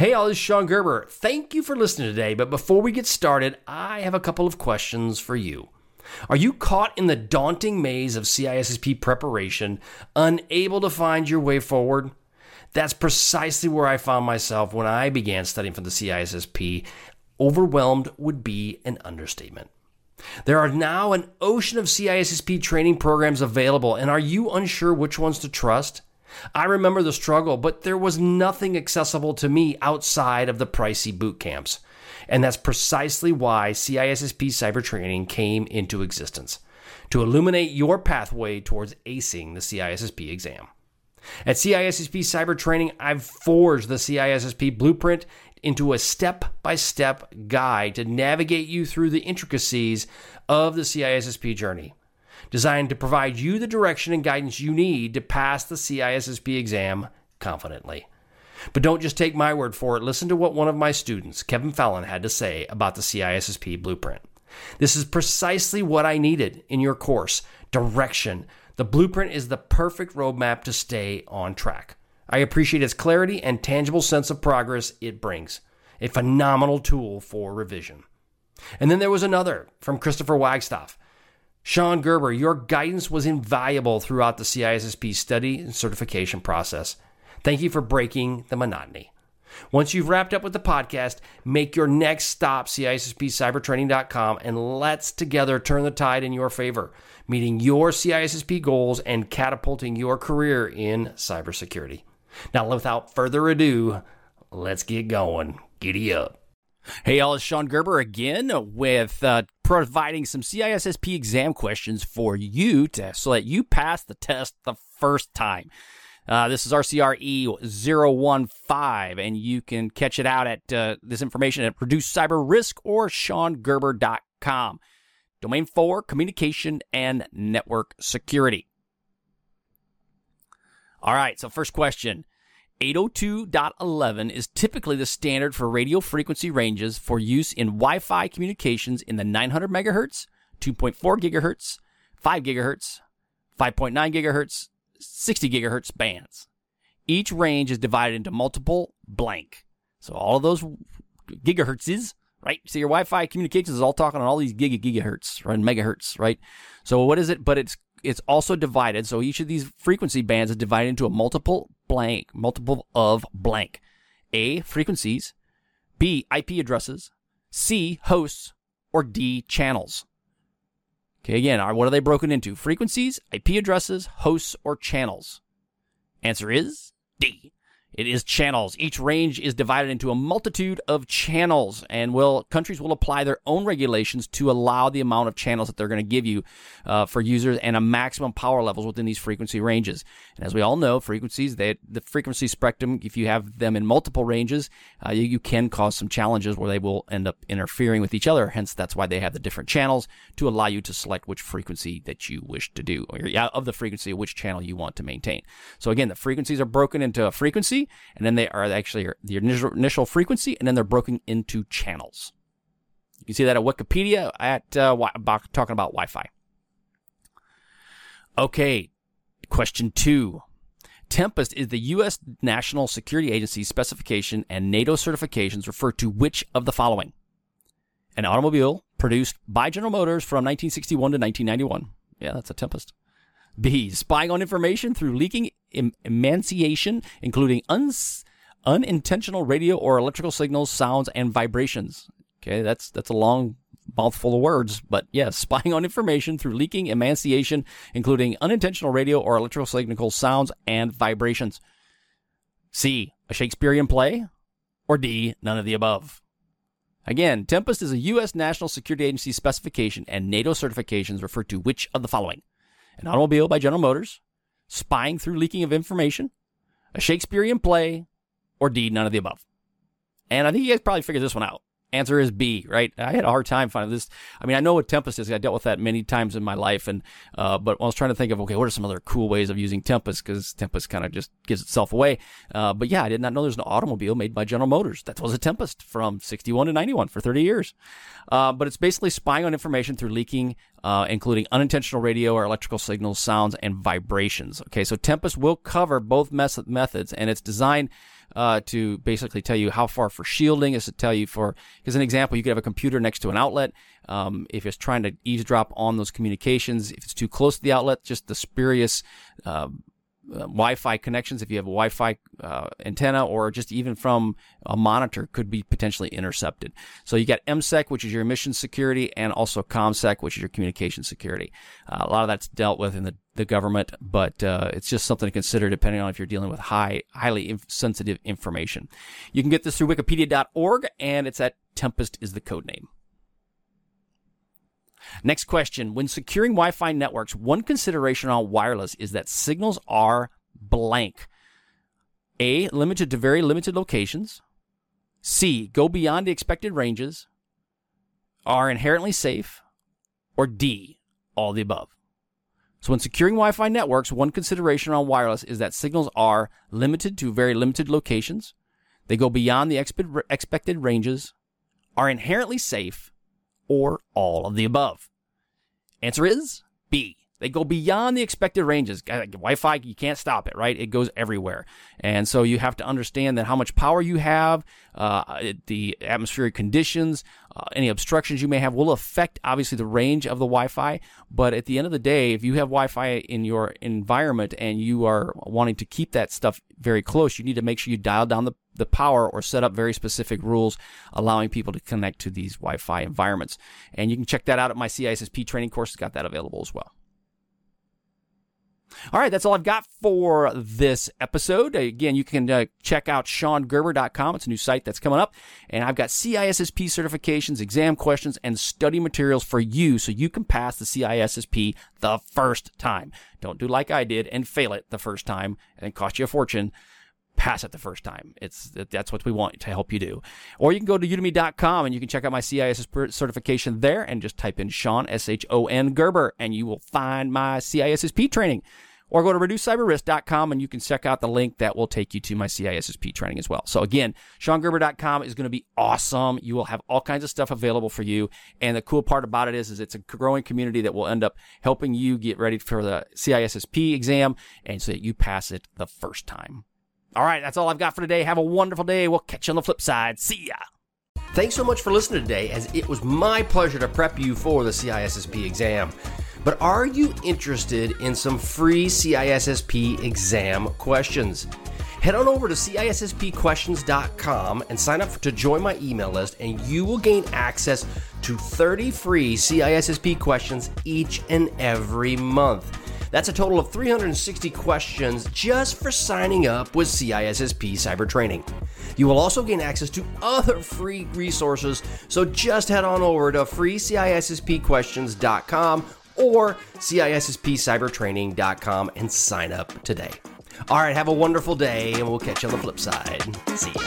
Hey, all, this is Shon Gerber. Thank you for listening today. But before we get started, I have a couple of questions for you. Are you caught in the daunting maze of CISSP preparation, unable to find your way forward? That's precisely where I found myself when I began studying for the CISSP. Overwhelmed would be an understatement. There are now an ocean of CISSP training programs available, and are you unsure which ones to trust? I remember the struggle, but there was nothing accessible to me outside of the pricey boot camps. And that's precisely why CISSP cyber training came into existence to illuminate your pathway towards acing the CISSP exam. At CISSP Cyber Training, I've forged the CISSP blueprint into a step by step guide to navigate you through the intricacies of the CISSP journey, designed to provide you the direction and guidance you need to pass the CISSP exam confidently. But don't just take my word for it. Listen to what one of my students, Kevin Fallon, had to say about the CISSP blueprint. This is precisely what I needed in your course direction. The blueprint is the perfect roadmap to stay on track. I appreciate its clarity and tangible sense of progress it brings. A phenomenal tool for revision. And then there was another from Christopher Wagstaff. Shon Gerber, your guidance was invaluable throughout the CISSP study and certification process. Thank you for breaking the monotony. Once you've wrapped up with the podcast, make your next stop CISSPcybertraining.com and let's together turn the tide in your favor, meeting your CISSP goals and catapulting your career in cybersecurity. Now, without further ado, let's get going. Giddy up. Hey, y'all, it's Shon Gerber again with uh, providing some CISSP exam questions for you to so that you pass the test the first time. Uh, this is RCRE 015, and you can catch it out at uh, this information at Reduce Cyber Risk or ShonGerber.com. Domain 4 Communication and Network Security. All right, so first question. 802.11 is typically the standard for radio frequency ranges for use in Wi-Fi communications in the 900 megahertz, 2.4 gigahertz, 5 gigahertz, 5.9 gigahertz, 60 gigahertz bands. Each range is divided into multiple blank. So all of those gigahertzes, right? So your Wi-Fi communications is all talking on all these giga gigahertz, right? Megahertz, right? So what is it? But it's it's also divided. So each of these frequency bands is divided into a multiple blank, multiple of blank. A, frequencies. B, IP addresses. C, hosts. Or D, channels. Okay, again, what are they broken into? Frequencies, IP addresses, hosts, or channels? Answer is D. It is channels. Each range is divided into a multitude of channels, and will countries will apply their own regulations to allow the amount of channels that they're going to give you uh, for users and a maximum power levels within these frequency ranges. And as we all know, frequencies they, the frequency spectrum, if you have them in multiple ranges, uh, you, you, can cause some challenges where they will end up interfering with each other. Hence, that's why they have the different channels to allow you to select which frequency that you wish to do, or of the frequency of which channel you want to maintain. So again, the frequencies are broken into a frequency and then they are actually the initial, initial frequency, and then they're broken into channels. You can see that at Wikipedia at uh, talking about Wi-Fi. Okay, question two. Tempest is the U.S. National Security Agency specification and NATO certifications refer to which of the following? An automobile produced by General Motors from 1961 to 1991. Yeah, that's a Tempest. B. Spying on information through leaking em- emanciation, including uns- unintentional radio or electrical signals, sounds, and vibrations. Okay, that's that's a long mouthful of words, but yes, spying on information through leaking emanciation, including unintentional radio or electrical signals, sounds and vibrations. C. A Shakespearean play, or D. None of the above. Again, Tempest is a U.S. National Security Agency specification, and NATO certifications refer to which of the following? an automobile by General Motors, spying through leaking of information, a Shakespearean play, or D, none of the above. And I think you guys probably figured this one out. Answer is B, right? I had a hard time finding this. I mean, I know what Tempest is. I dealt with that many times in my life, and uh, but I was trying to think of okay, what are some other cool ways of using Tempest because Tempest kind of just gives itself away. Uh, but yeah, I did not know there's an automobile made by General Motors. That was a Tempest from 61 to 91 for 30 years. Uh, but it's basically spying on information through leaking, uh, including unintentional radio or electrical signals, sounds, and vibrations. Okay, so Tempest will cover both methods, and it's designed uh, to basically tell you how far for shielding. Is to tell you for, as an example, you could have a computer next to an outlet. Um, if it's trying to eavesdrop on those communications, if it's too close to the outlet, just the spurious uh, uh, Wi-Fi connections, if you have a Wi-Fi uh, antenna, or just even from a monitor, could be potentially intercepted. So you got EMSEC, which is your emission security, and also ComSec, which is your communication security. Uh, a lot of that's dealt with in the, the government, but uh, it's just something to consider depending on if you're dealing with high, highly inf- sensitive information. You can get this through Wikipedia.org, and it's at Tempest is the code name. Next question. When securing Wi Fi networks, one consideration on wireless is that signals are blank. A. Limited to very limited locations. C. Go beyond the expected ranges. Are inherently safe. Or D. All the above. So, when securing Wi Fi networks, one consideration on wireless is that signals are limited to very limited locations. They go beyond the expected ranges, are inherently safe, or all of the above? Answer is B. They go beyond the expected ranges. Wi-Fi, you can't stop it, right? It goes everywhere, and so you have to understand that how much power you have, uh, the atmospheric conditions, uh, any obstructions you may have will affect obviously the range of the Wi-Fi. But at the end of the day, if you have Wi-Fi in your environment and you are wanting to keep that stuff very close, you need to make sure you dial down the the power or set up very specific rules allowing people to connect to these Wi-Fi environments. And you can check that out at my CISSP training course. It's got that available as well. All right, that's all I've got for this episode. Again, you can uh, check out ShonGerber.com. It's a new site that's coming up. And I've got CISSP certifications, exam questions, and study materials for you so you can pass the CISSP the first time. Don't do like I did and fail it the first time and cost you a fortune pass it the first time. It's that's what we want to help you do. Or you can go to udemy.com and you can check out my CIS certification there and just type in Shon S H O N Gerber and you will find my CISSP training. Or go to reducecyberrisk.com and you can check out the link that will take you to my CISSP training as well. So again, ShonGerber.com is going to be awesome. You will have all kinds of stuff available for you. And the cool part about it is, is it's a growing community that will end up helping you get ready for the CISSP exam and so that you pass it the first time. All right, that's all I've got for today. Have a wonderful day. We'll catch you on the flip side. See ya. Thanks so much for listening today, as it was my pleasure to prep you for the CISSP exam. But are you interested in some free CISSP exam questions? Head on over to CISSPquestions.com and sign up to join my email list, and you will gain access to 30 free CISSP questions each and every month. That's a total of 360 questions just for signing up with CISSP Cyber Training. You will also gain access to other free resources, so just head on over to freecisspquestions.com or CISSPcybertraining.com and sign up today. All right, have a wonderful day, and we'll catch you on the flip side. See ya.